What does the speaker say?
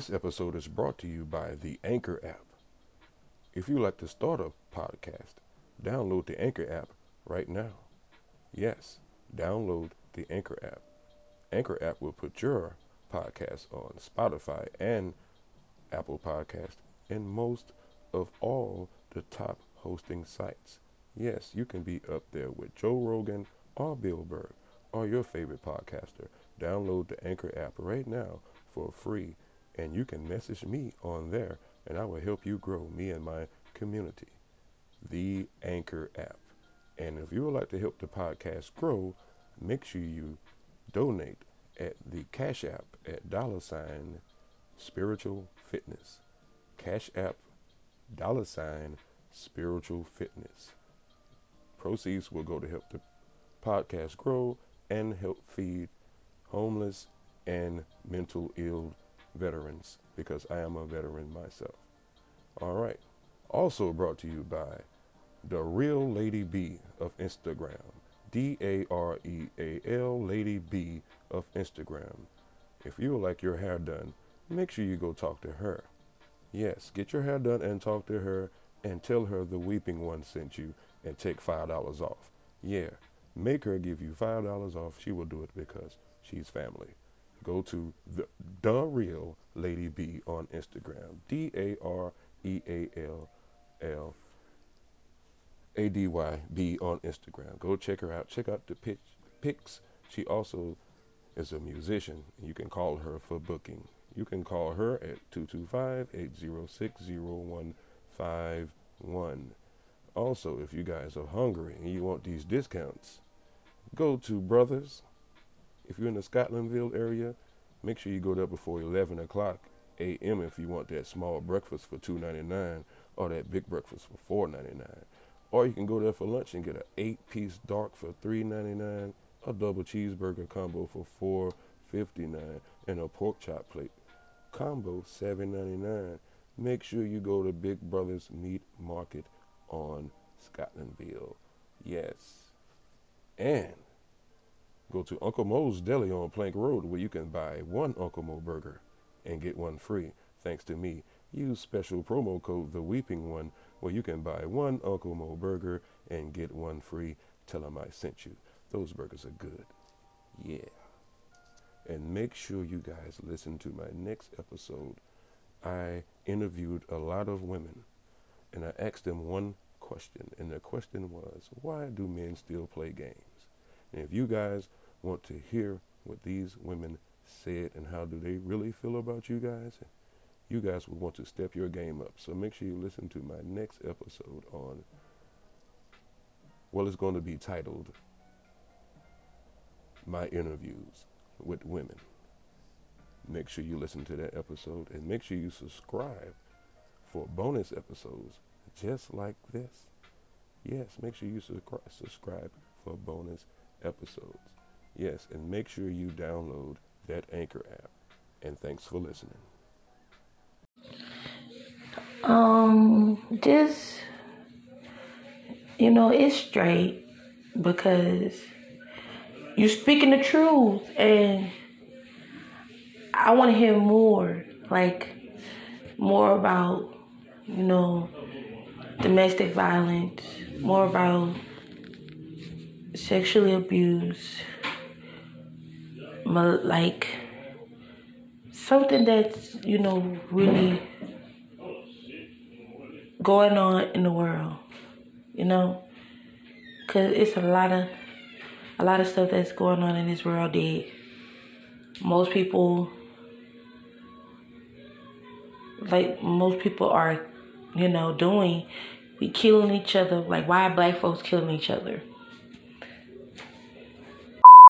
This episode is brought to you by the Anchor app. If you like to start a podcast, download the Anchor app right now. Yes, download the Anchor app. Anchor app will put your podcast on Spotify and Apple Podcast and most of all the top hosting sites. Yes, you can be up there with Joe Rogan or Bill Burr or your favorite podcaster. Download the Anchor app right now for free and you can message me on there and I will help you grow me and my community. The Anchor app. And if you would like to help the podcast grow, make sure you donate at the Cash App at dollar sign spiritual fitness. Cash App dollar sign spiritual fitness. Proceeds will go to help the podcast grow and help feed homeless and mental ill veterans because I am a veteran myself. All right. Also brought to you by The Real Lady B of Instagram. D A R E A L Lady B of Instagram. If you would like your hair done, make sure you go talk to her. Yes, get your hair done and talk to her and tell her the weeping one sent you and take $5 off. Yeah, make her give you $5 off. She will do it because she's family. Go to the, the real Lady B on Instagram. D A R E A L L A D Y B on Instagram. Go check her out. Check out the pitch, pics. She also is a musician. You can call her for booking. You can call her at 225-806-0151. Also, if you guys are hungry and you want these discounts, go to Brothers. If you're in the Scotlandville area, make sure you go there before 11 o'clock a.m. if you want that small breakfast for $2.99 or that big breakfast for $4.99. Or you can go there for lunch and get an eight-piece dark for $3.99, a double cheeseburger combo for $4.59, and a pork chop plate combo $7.99. Make sure you go to Big Brothers Meat Market on Scotlandville. Yes. And go to Uncle Mo's Deli on Plank Road where you can buy one Uncle Mo burger and get one free. Thanks to me. Use special promo code The Weeping One where you can buy one Uncle Mo burger and get one free. Tell them I sent you. Those burgers are good. Yeah. And make sure you guys listen to my next episode. I interviewed a lot of women and I asked them one question. And the question was, why do men still play games? And if you guys want to hear what these women said and how do they really feel about you guys, you guys will want to step your game up. So make sure you listen to my next episode on, well, it's going to be titled My Interviews with Women. Make sure you listen to that episode and make sure you subscribe for bonus episodes just like this. Yes, make sure you subscribe for bonus episodes. Yes, and make sure you download that Anchor app. And thanks for listening. Um, just you know, it's straight because you're speaking the truth, and I want to hear more, like more about you know domestic violence, more about sexually abuse, like something that's you know really going on in the world, you know, because it's a lot of a lot of stuff that's going on in this world that most people like most people are you know doing. We killing each other. Like why black folks killing each other